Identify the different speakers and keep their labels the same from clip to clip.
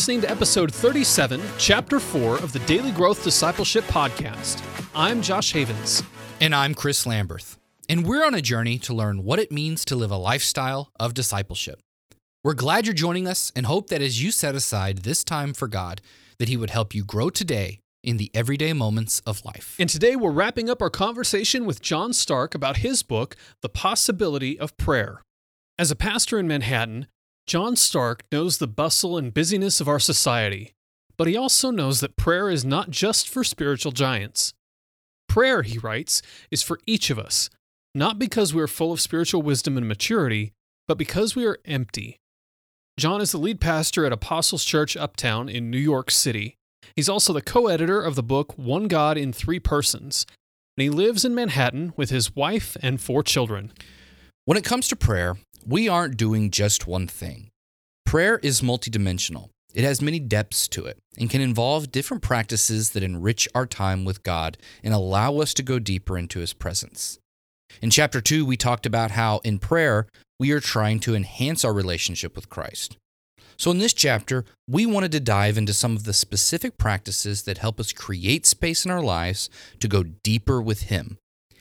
Speaker 1: listening to episode 37, chapter 4 of the Daily Growth Discipleship Podcast. I'm Josh Havens.
Speaker 2: And I'm Chris Lamberth. And we're on a journey to learn what it means to live a lifestyle of discipleship. We're glad you're joining us and hope that as you set aside this time for God, that He would help you grow today in the everyday moments of life.
Speaker 1: And today we're wrapping up our conversation with John Starke about his book, The Possibility of Prayer. As a pastor in Manhattan, John Starke knows the bustle and busyness of our society, but he also knows that prayer is not just for spiritual giants. Prayer, he writes, is for each of us, not because we are full of spiritual wisdom and maturity, but because we are empty. John is the lead pastor at Apostles Church Uptown in New York City. He's also the co editor of the book One God in Three Persons, and he lives in Manhattan with his wife and four children.
Speaker 2: When it comes to prayer, we aren't doing just one thing. Prayer is multidimensional. It has many depths to it and can involve different practices that enrich our time with God and allow us to go deeper into His presence. In chapter 2, we talked about how in prayer, we are trying to enhance our relationship with Christ. So, in this chapter, we wanted to dive into some of the specific practices that help us create space in our lives to go deeper with Him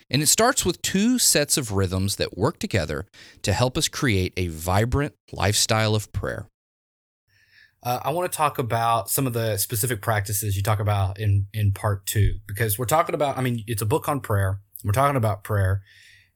Speaker 2: and it starts with two sets of rhythms that work together to help us create a vibrant lifestyle of prayer.
Speaker 3: Uh, I want to talk about some of the specific practices you talk about in, in part two, because we're talking about, I mean, it's a book on prayer. We're talking about prayer.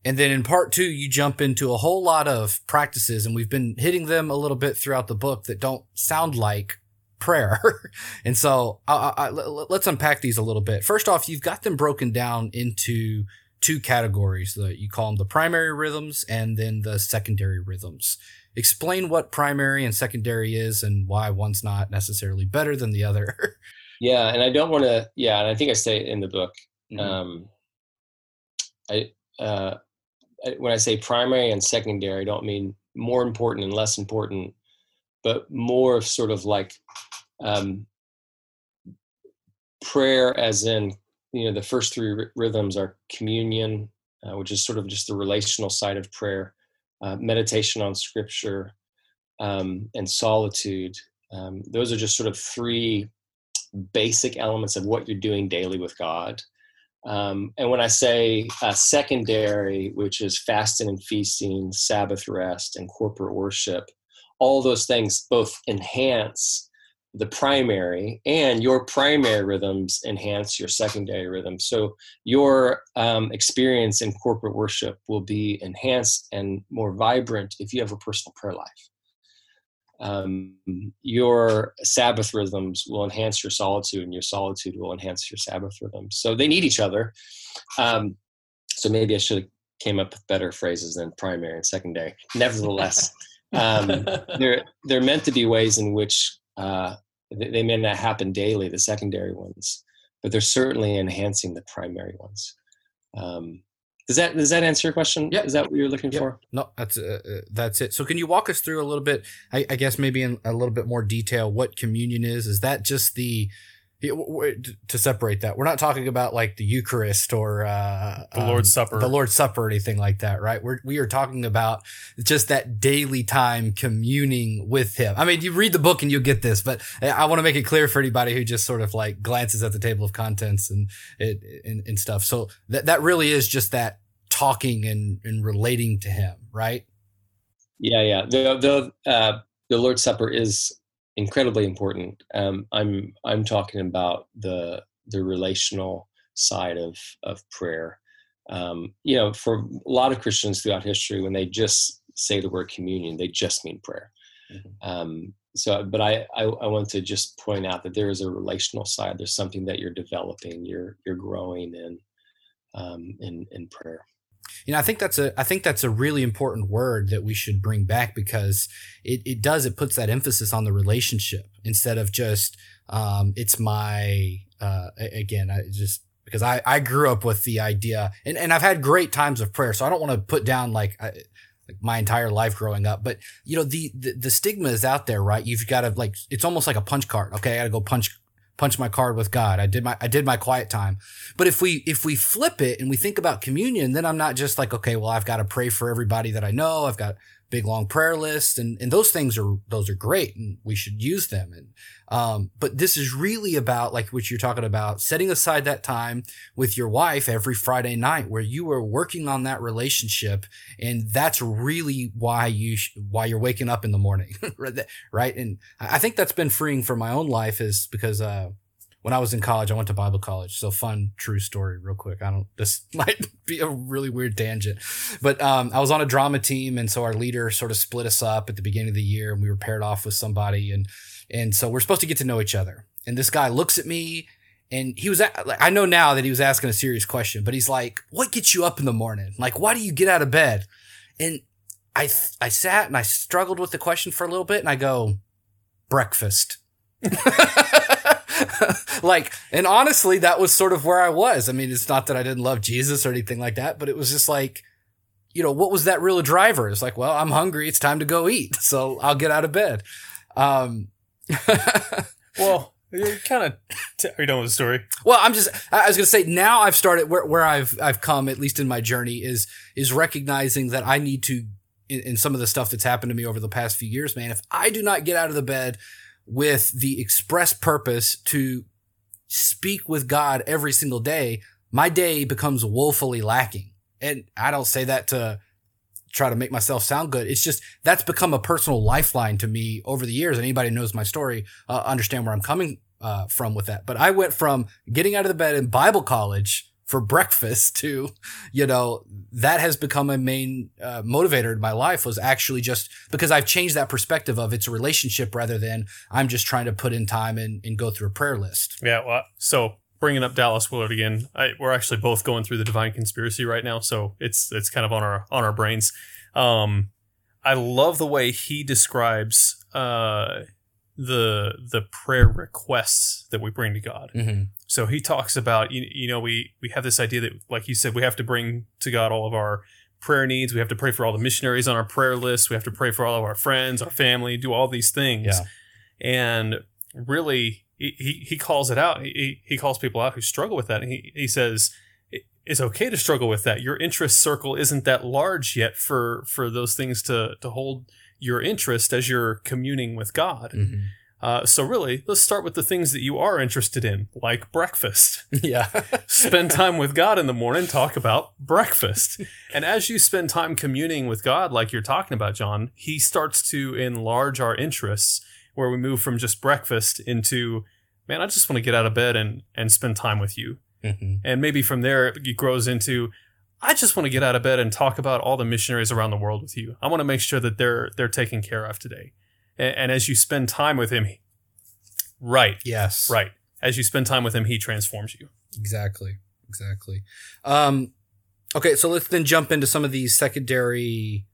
Speaker 3: And then in part two, you jump into a whole lot of practices, and we've been hitting them a little bit throughout the book that don't sound like prayer. and so I, I, let's unpack these a little bit. First off, you've got them broken down into two categories. The, you call them the primary rhythms and then the secondary rhythms. Explain what primary and secondary is and why one's not necessarily better than the other.
Speaker 4: yeah, and I don't want to. Yeah, and I think I say it in the book. Mm-hmm. Um, I, uh, when I say primary and secondary, I don't mean more important and less important, but more of sort of like um, prayer, as in you know the first three rhythms are communion uh, which is sort of just the relational side of prayer uh, meditation on scripture um, and solitude. Um, those are just sort of three basic elements of what you're doing daily with god. Um, and when i say uh, secondary which is fasting and feasting sabbath rest and corporate worship all those things both enhance the primary and your primary rhythms enhance your secondary rhythms so your um, experience in corporate worship will be enhanced and more vibrant if you have a personal prayer life. Um, your sabbath rhythms will enhance your solitude and your solitude will enhance your sabbath rhythms. So they need each other. Um, so maybe i should have came up with better phrases than primary and secondary. Nevertheless um, they're they're meant to be ways in which uh, they may not happen daily, the secondary ones, but they're certainly enhancing the primary ones. Um, does that does that answer your question?
Speaker 3: Yeah.
Speaker 4: Is that what you're looking
Speaker 3: yep.
Speaker 4: for?
Speaker 3: No, that's uh, uh, that's it. So can you walk us through a little bit? I, I guess maybe in a little bit more detail what communion is. Is that just the to separate that. We're not talking about like the Eucharist or uh,
Speaker 1: the Lord's um, Supper,
Speaker 3: the Lord's Supper, or anything like that, right? We're we are talking about just that daily time communing with Him. I mean, you read the book and you'll get this, but I want to make it clear for anybody who just sort of like glances at the table of contents and it and, and stuff. So that that really is just that talking and and relating to Him, right?
Speaker 4: Yeah, yeah. The the uh, the Lord's Supper is incredibly important. Um, I'm I'm talking about the the relational side of of prayer. Um, you know, for a lot of Christians throughout history, when they just say the word communion, they just mean prayer. Mm-hmm. Um, so, but I, I, I want to just point out that there is a relational side. There's something that you're developing, you're you're growing in um, in in prayer
Speaker 3: you know, I think that's a I think that's a really important word that we should bring back because it, it does it puts that emphasis on the relationship instead of just um, it's my uh, again I just because I, I grew up with the idea and, and I've had great times of prayer so I don't want to put down like I, like my entire life growing up but you know the, the the stigma is out there right? You've got to like it's almost like a punch card okay? I got to go punch punch my card with God. I did my I did my quiet time. But if we if we flip it and we think about communion, then I'm not just like, okay, well, I've got to pray for everybody that I know. I've got big long prayer list and, and those things are those are great and we should use them. And um, but this is really about like what you're talking about setting aside that time with your wife every friday night where you are working on that relationship and that's really why you sh- why you're waking up in the morning right? And i think that's been freeing for my own life is because uh, when I was in college, I went to Bible college. So fun, true story, real quick. I don't. This might be a really weird tangent, but um, I was on a drama team, and so our leader sort of split us up at the beginning of the year, and we were paired off with somebody, and and so we're supposed to get to know each other. And this guy looks at me, and he was. Like, I know now that he was asking a serious question, but he's like, "What gets you up in the morning? Like, why do you get out of bed?" And I I sat and I struggled with the question for a little bit, and I go, "Breakfast." like, and honestly, that was sort of where I was. I mean, it's not that I didn't love Jesus or anything like that, but it was just like, you know, what was that real driver? It's like, well, I'm hungry. It's time to go eat. So I'll get out of bed. Um,
Speaker 1: well, you kind of, t- are you done with the story?
Speaker 3: Well, I'm just, I was going to say now I've started where, where I've, I've come, at least in my journey is, is recognizing that I need to, in, in some of the stuff that's happened to me over the past few years, man, if I do not get out of the bed with the express purpose to speak with God every single day, my day becomes woefully lacking. And I don't say that to try to make myself sound good. It's just that's become a personal lifeline to me over the years. And anybody knows my story, uh, understand where I'm coming uh, from with that. But I went from getting out of the bed in Bible college for breakfast to, you know, that has become a main uh, motivator in my life was actually just because I've changed that perspective of it's a relationship rather than I'm just trying to put in time and, and go through a prayer list.
Speaker 1: Yeah. Well, so bringing up Dallas Willard again, I, we're actually both going through the divine conspiracy right now. So it's, it's kind of on our, on our brains. Um, I love the way he describes, uh, the the prayer requests that we bring to God.
Speaker 3: Mm-hmm.
Speaker 1: So he talks about you, you know we we have this idea that like you said we have to bring to God all of our prayer needs. We have to pray for all the missionaries on our prayer list. We have to pray for all of our friends, our family, do all these things.
Speaker 3: Yeah.
Speaker 1: And really he, he calls it out. He, he calls people out who struggle with that. And he, he says, it's okay to struggle with that. Your interest circle isn't that large yet for, for those things to, to hold your interest as you're communing with God.
Speaker 3: Mm-hmm.
Speaker 1: Uh, so really, let's start with the things that you are interested in, like breakfast.
Speaker 3: Yeah.
Speaker 1: spend time with God in the morning, talk about breakfast. And as you spend time communing with God, like you're talking about, John, He starts to enlarge our interests where we move from just breakfast into, man, I just want to get out of bed and, and spend time with you.
Speaker 3: Mm-hmm.
Speaker 1: And maybe from there, it grows into, I just want to get out of bed and talk about all the missionaries around the world with you. I want to make sure that they're they're taken care of today. And, and as you spend time with him, right,
Speaker 3: Yes.
Speaker 1: right, as you spend time with him, he transforms you.
Speaker 3: Exactly. Exactly. Um, okay, so let's then jump into some of these secondary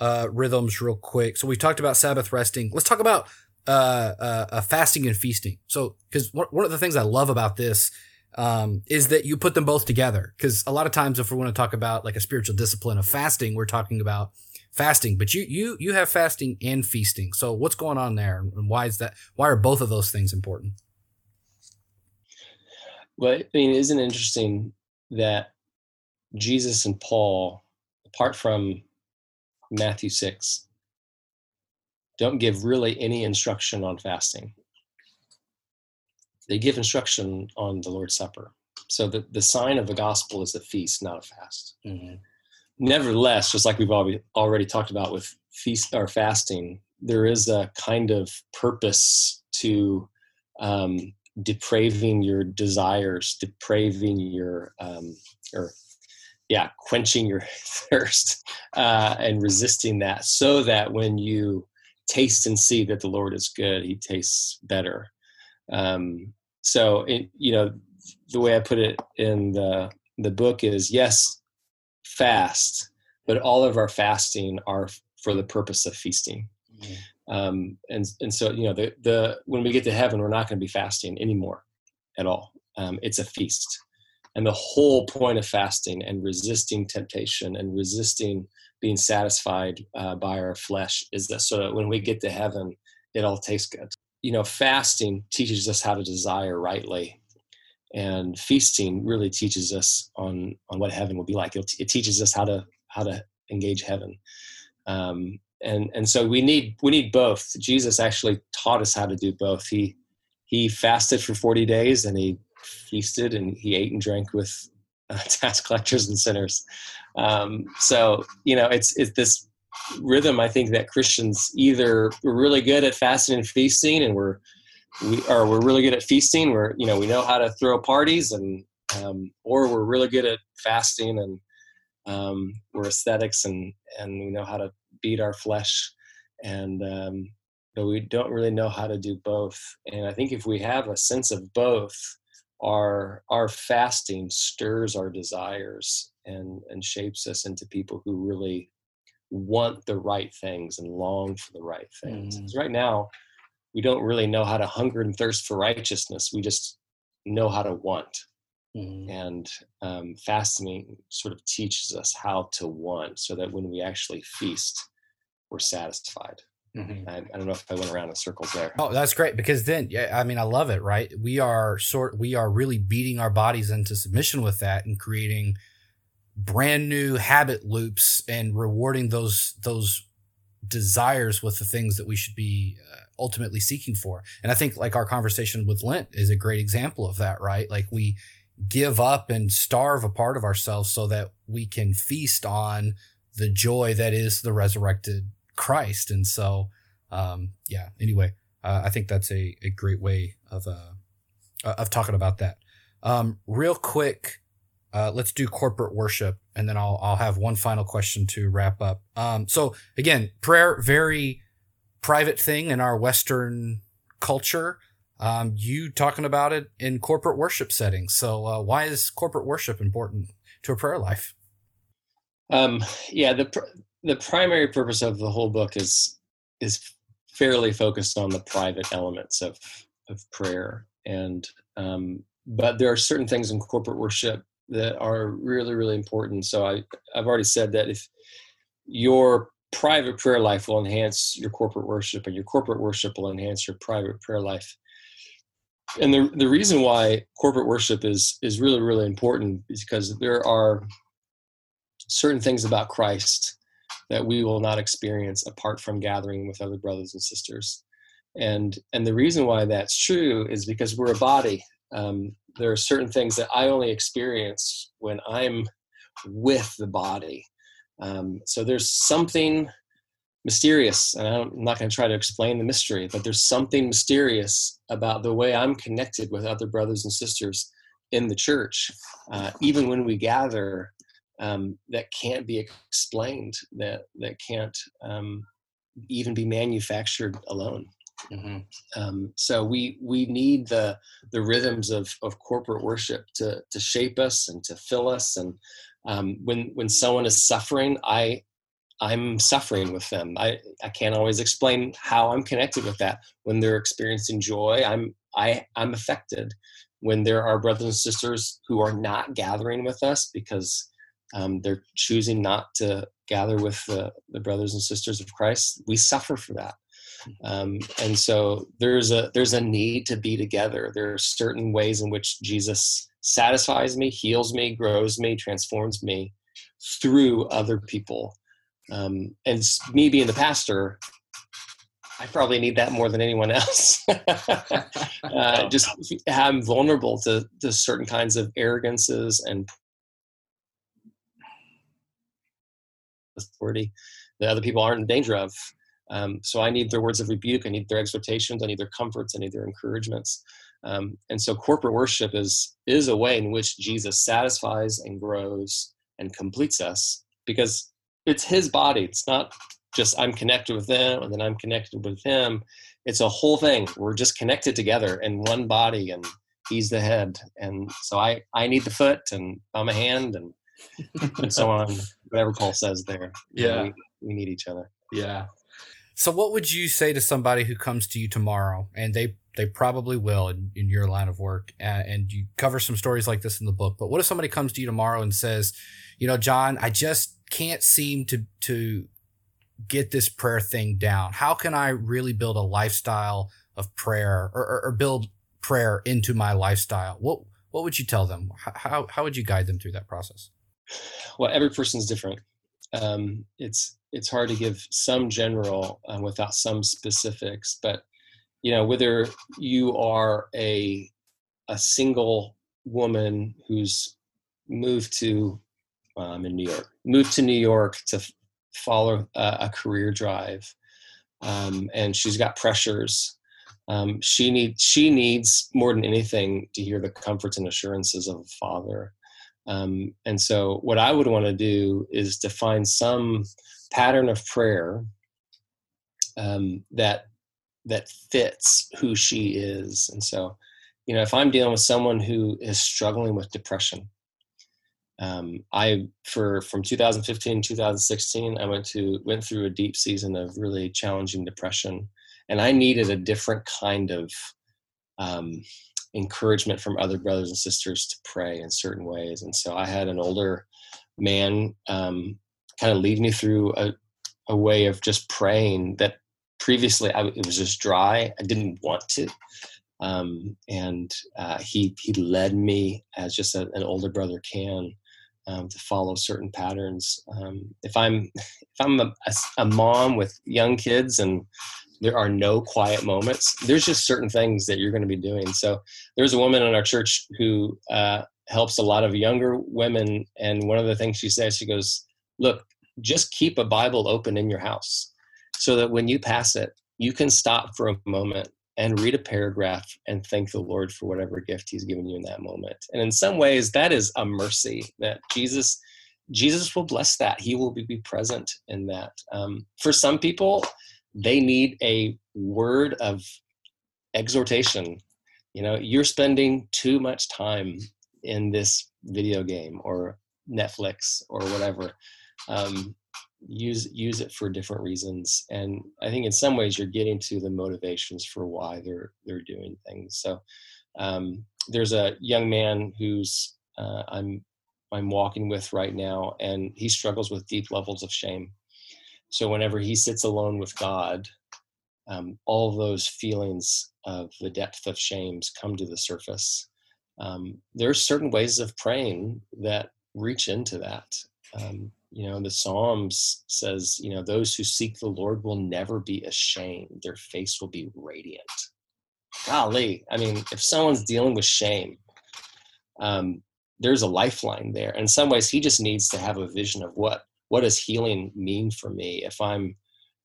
Speaker 3: uh, rhythms real quick. So we talked about Sabbath resting. Let's talk about uh, uh, uh, fasting and feasting. So, because one, one of the things I love about this um, is that you put them both together. Because a lot of times, if we want to talk about like a spiritual discipline of fasting, we're talking about fasting. But you you you have fasting and feasting. So what's going on there, and why is that? Why are both of those things important?
Speaker 4: Well, I mean, isn't it interesting that Jesus and Paul, apart from Matthew 6, don't give really any instruction on fasting. They give instruction on the Lord's Supper. So the, the sign of the gospel is a feast, not a fast.
Speaker 3: Mm-hmm.
Speaker 4: Nevertheless, just like we've already, already talked about with feast or fasting, there is a kind of purpose to um, depraving your desires, depraving your, um, or yeah, quenching your thirst uh, and resisting that, so that when you taste and see that the Lord is good, He tastes better. Um, so, it, you know, the way I put it in the the book is yes, fast, but all of our fasting are for the purpose of feasting. Um, and and so you know the the when we get to heaven, we're not going to be fasting anymore at all. Um, it's a feast, and the whole point of fasting and resisting temptation and resisting being satisfied uh, by our flesh is that so that when we get to heaven, it all tastes good. You know, fasting teaches us how to desire rightly, and feasting really teaches us on on what heaven will be like. It, it teaches us how to how to engage heaven. Um, and and so we need we need both. Jesus actually taught us how to do both. He he fasted for forty days and he feasted and he ate and drank with uh, tax collectors and sinners. Um, so you know, it's it's this rhythm. I think that Christians either we're really good at fasting and feasting, and we're we are we're really good at feasting. We're you know we know how to throw parties, and um, or we're really good at fasting and um, we're aesthetics and and we know how to beat our flesh, and um, but we don't really know how to do both. And I think if we have a sense of both, our our fasting stirs our desires and and shapes us into people who really want the right things and long for the right things. Mm. Right now, we don't really know how to hunger and thirst for righteousness. We just know how to want. Mm. And um, fasting sort of teaches us how to want so that when we actually feast, we're satisfied. Mm-hmm. I, I, don't know if I went around in circles there.
Speaker 3: Oh, that's great because then, yeah, I mean, I love it. Right, we are sort, we are really beating our bodies into submission with that and creating brand new habit loops and rewarding those those desires with the things that we should be uh, ultimately seeking for. And I think like our conversation with Lent is a great example of that, right? Like we give up and starve a part of ourselves so that we can feast on the joy that is the resurrected Christ. And so, um, yeah, anyway, uh, I think that's a, a great way of, uh, of talking about that. Um, real quick, uh, let's do corporate worship, and then I'll I'll have one final question to wrap up. Um, so again, prayer very private thing in our Western culture. Um, you talking about it in corporate worship settings. So uh, why is corporate worship important to a prayer life?
Speaker 4: Um, yeah, the pr- the primary purpose of the whole book is is fairly focused on the private elements of of prayer, and um, but there are certain things in corporate worship that are really really important. So i i've already said that if your private prayer life will enhance your corporate worship and your corporate worship will enhance your private prayer life. And the the reason why corporate worship is is really really important is because there are certain things about Christ that we will not experience apart from gathering with other brothers and sisters. And and the reason why that's true is because we're a body. Um, there are certain things that I only experience when I'm with the body. Um, so there's something mysterious, and I'm not going to try to explain the mystery, but there's something mysterious about the way I'm connected with other brothers and sisters in the church, uh, even when we gather. Um, that can't be explained. That that can't um, even be manufactured alone. Mm-hmm. Um, so we we need the the rhythms of of corporate worship to to shape us and to fill us. And um, when when someone is suffering, I I'm suffering with them. I I can't always explain how I'm connected with that. When they're experiencing joy, I'm I I'm affected. When there are brothers and sisters who are not gathering with us because um, they're choosing not to gather with the, the brothers and sisters of Christ, we suffer for that um, and so there's a there's a need to be together. There are certain ways in which jesus satisfies me heals me grows me transforms me through other people. Um, and me being the pastor i probably need that more than anyone else. Uh, just i'm vulnerable to, to certain kinds of arrogances and authority that other people aren't in danger of um, so I need their words of rebuke. I need their exhortations. I need their comforts. I need their encouragements. Um, and so corporate worship is is a way in which Jesus satisfies and grows and completes us because it's His body. It's not just I'm connected with them and then I'm connected with Him. It's a whole thing. We're just connected together in one body, and He's the head. And so I I need the foot, and I'm a hand, and and so on. Whatever Paul says there.
Speaker 3: Yeah,
Speaker 4: we, we need each other.
Speaker 3: Yeah. So, what would you say to somebody who comes to you tomorrow, and they they probably will in, in your line of work, uh, and you cover some stories like this in the book. But what if somebody comes to you tomorrow and says, you know, John, I just can't seem to to get this prayer thing down. How can I really build a lifestyle of prayer, or, or, or build prayer into my lifestyle? What what would you tell them? How how would you guide them through that process?
Speaker 4: Well, every person's different. Um, it's it's hard to give some general uh, without some specifics. But you know, whether you are a a single woman who's moved to um, in New York, moved to New York to follow a, a career drive, um, and she's got pressures. Um, she needs she needs more than anything to hear the comforts and assurances of a father. Um, and so, what I would want to do is to find some pattern of prayer um, that that fits who she is. And so, you know, if I'm dealing with someone who is struggling with depression, um, I for from 2015 2016 I went to went through a deep season of really challenging depression, and I needed a different kind of um, encouragement from other brothers and sisters to pray in certain ways. And so I had an older man um, kind of lead me through a, a way of just praying that previously I, it was just dry. I didn't want to. Um, and uh, he he led me as just a, an older brother can um, to follow certain patterns. Um, if I'm if I'm a, a, mom with young kids and there are no quiet moments, there's just certain things that you're going to be doing. So there's a woman in our church who uh, helps a lot of younger women, and one of the things she says, she goes, "Look, just keep a Bible open in your house, so that when you pass it, you can stop for a moment and read a paragraph and thank the Lord for whatever gift he's given you in that moment. And in some ways that is a mercy that Jesus Jesus will bless that. He will be, present in that. Um, for some people, they need a word of exhortation. You know, you're spending too much time in this video game or Netflix or whatever. Um, use use it for different reasons. And i think in some ways you're getting to the motivations for why they're they're doing things. So um, there's a young man who's uh, i'm i'm walking with right now and he struggles with deep levels of shame. So whenever he sits alone with god um, all those feelings of the depth of shames come to the surface. Um, there's certain ways of praying that reach into that. Um, you know the psalms says you know those who seek the lord will never be ashamed. Their face will be radiant. Golly i mean if someone's dealing with shame um, there's a lifeline there. In some ways he just needs to have a vision of what what does healing mean for me? If i'm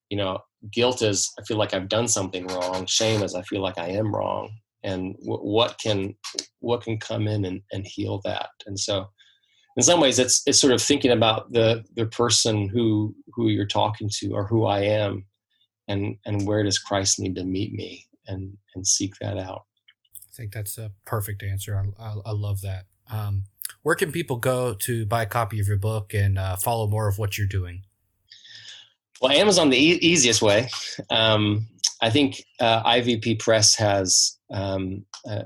Speaker 4: you know guilt is i feel like i've done something wrong. Shame is i feel like i am wrong. And w- what can what can come in and, and heal that? And so in some ways it's it's sort of thinking about the the person who who you're talking to or who I am and and where does Christ need to meet me and and seek that out.
Speaker 3: I think that's a perfect answer. I, I, I love that. Um, where can people go to buy a copy of your book and uh, follow more of what you're doing?
Speaker 4: Well, Amazon the e- easiest way. Um, I think uh, IVP Press has um, uh,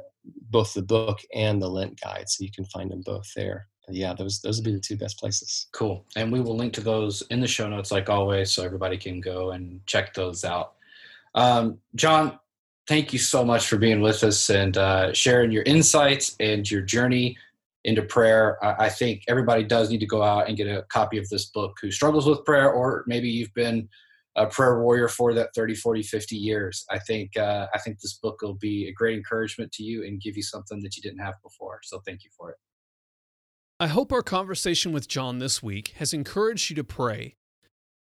Speaker 4: both the book and the Lent guide, so you can find them both there yeah, those those would be the two best places.
Speaker 2: Cool. And we will link to those in the show notes, like always, so everybody can go and check those out. Um, John, thank you so much for being with us and uh, sharing your insights and your journey into prayer. I, I, think everybody does need to go out and get a copy of this book who struggles with prayer, or maybe you've been a prayer warrior for that 30, 40, 50 years. I think uh, I think this book will be a great encouragement to you and give you something that you didn't have before. So thank you for it.
Speaker 1: I hope our conversation with John this week has encouraged you to pray.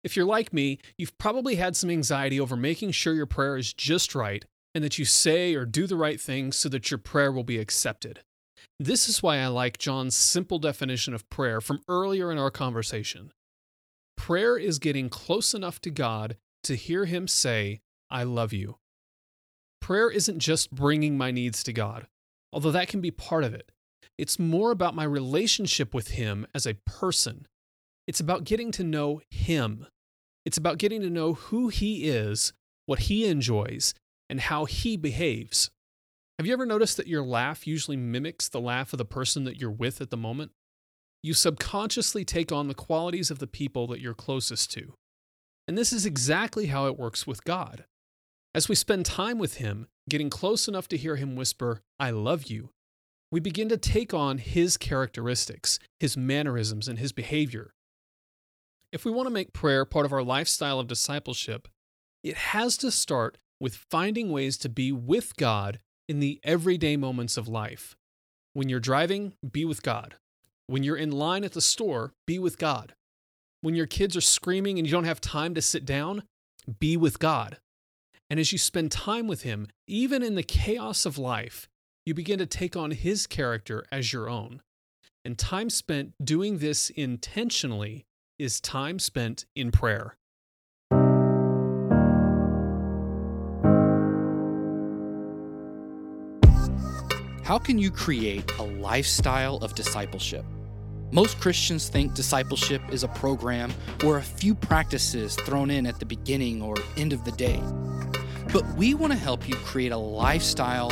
Speaker 1: If you're like me, you've probably had some anxiety over making sure your prayer is just right and that you say or do the right things so that your prayer will be accepted. This is why I like John's simple definition of prayer from earlier in our conversation. Prayer is getting close enough to God to hear Him say, I love you. Prayer isn't just bringing my needs to God, although that can be part of it. It's more about my relationship with Him as a person. It's about getting to know Him. It's about getting to know who He is, what He enjoys, and how He behaves. Have you ever noticed that your laugh usually mimics the laugh of the person that you're with at the moment? You subconsciously take on the qualities of the people that you're closest to. And this is exactly how it works with God. As we spend time with Him, getting close enough to hear Him whisper, I love you, we begin to take on his characteristics, his mannerisms, and his behavior. If we want to make prayer part of our lifestyle of discipleship, it has to start with finding ways to be with God in the everyday moments of life. When you're driving, be with God. When you're in line at the store, be with God. When your kids are screaming and you don't have time to sit down, be with God. And as you spend time with Him, even in the chaos of life, you begin to take on His character as your own. And time spent doing this intentionally is time spent in prayer.
Speaker 3: How can you create a lifestyle of discipleship? Most Christians think discipleship is a program or a few practices thrown in at the beginning or end of the day. But we want to help you create a lifestyle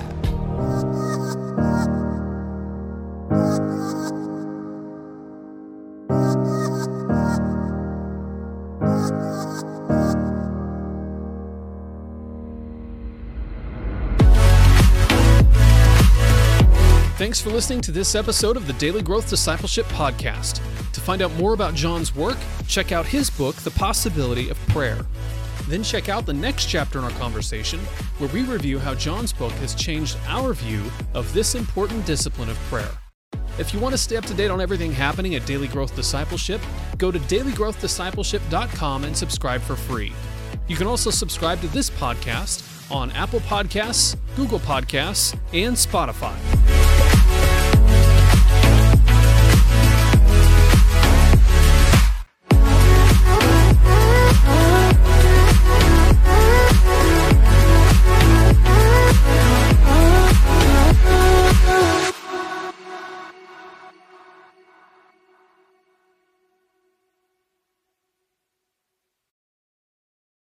Speaker 1: For listening to this episode of the Daily Growth Discipleship Podcast. To find out more about John's work, check out his book, The Possibility of Prayer. Then check out the next chapter in our conversation, where we review how John's book has changed our view of this important discipline of prayer. If you want to stay up to date on everything happening at Daily Growth Discipleship, go to dailygrowthdiscipleship.com and subscribe for free. You can also subscribe to this podcast on Apple Podcasts, Google Podcasts, and Spotify.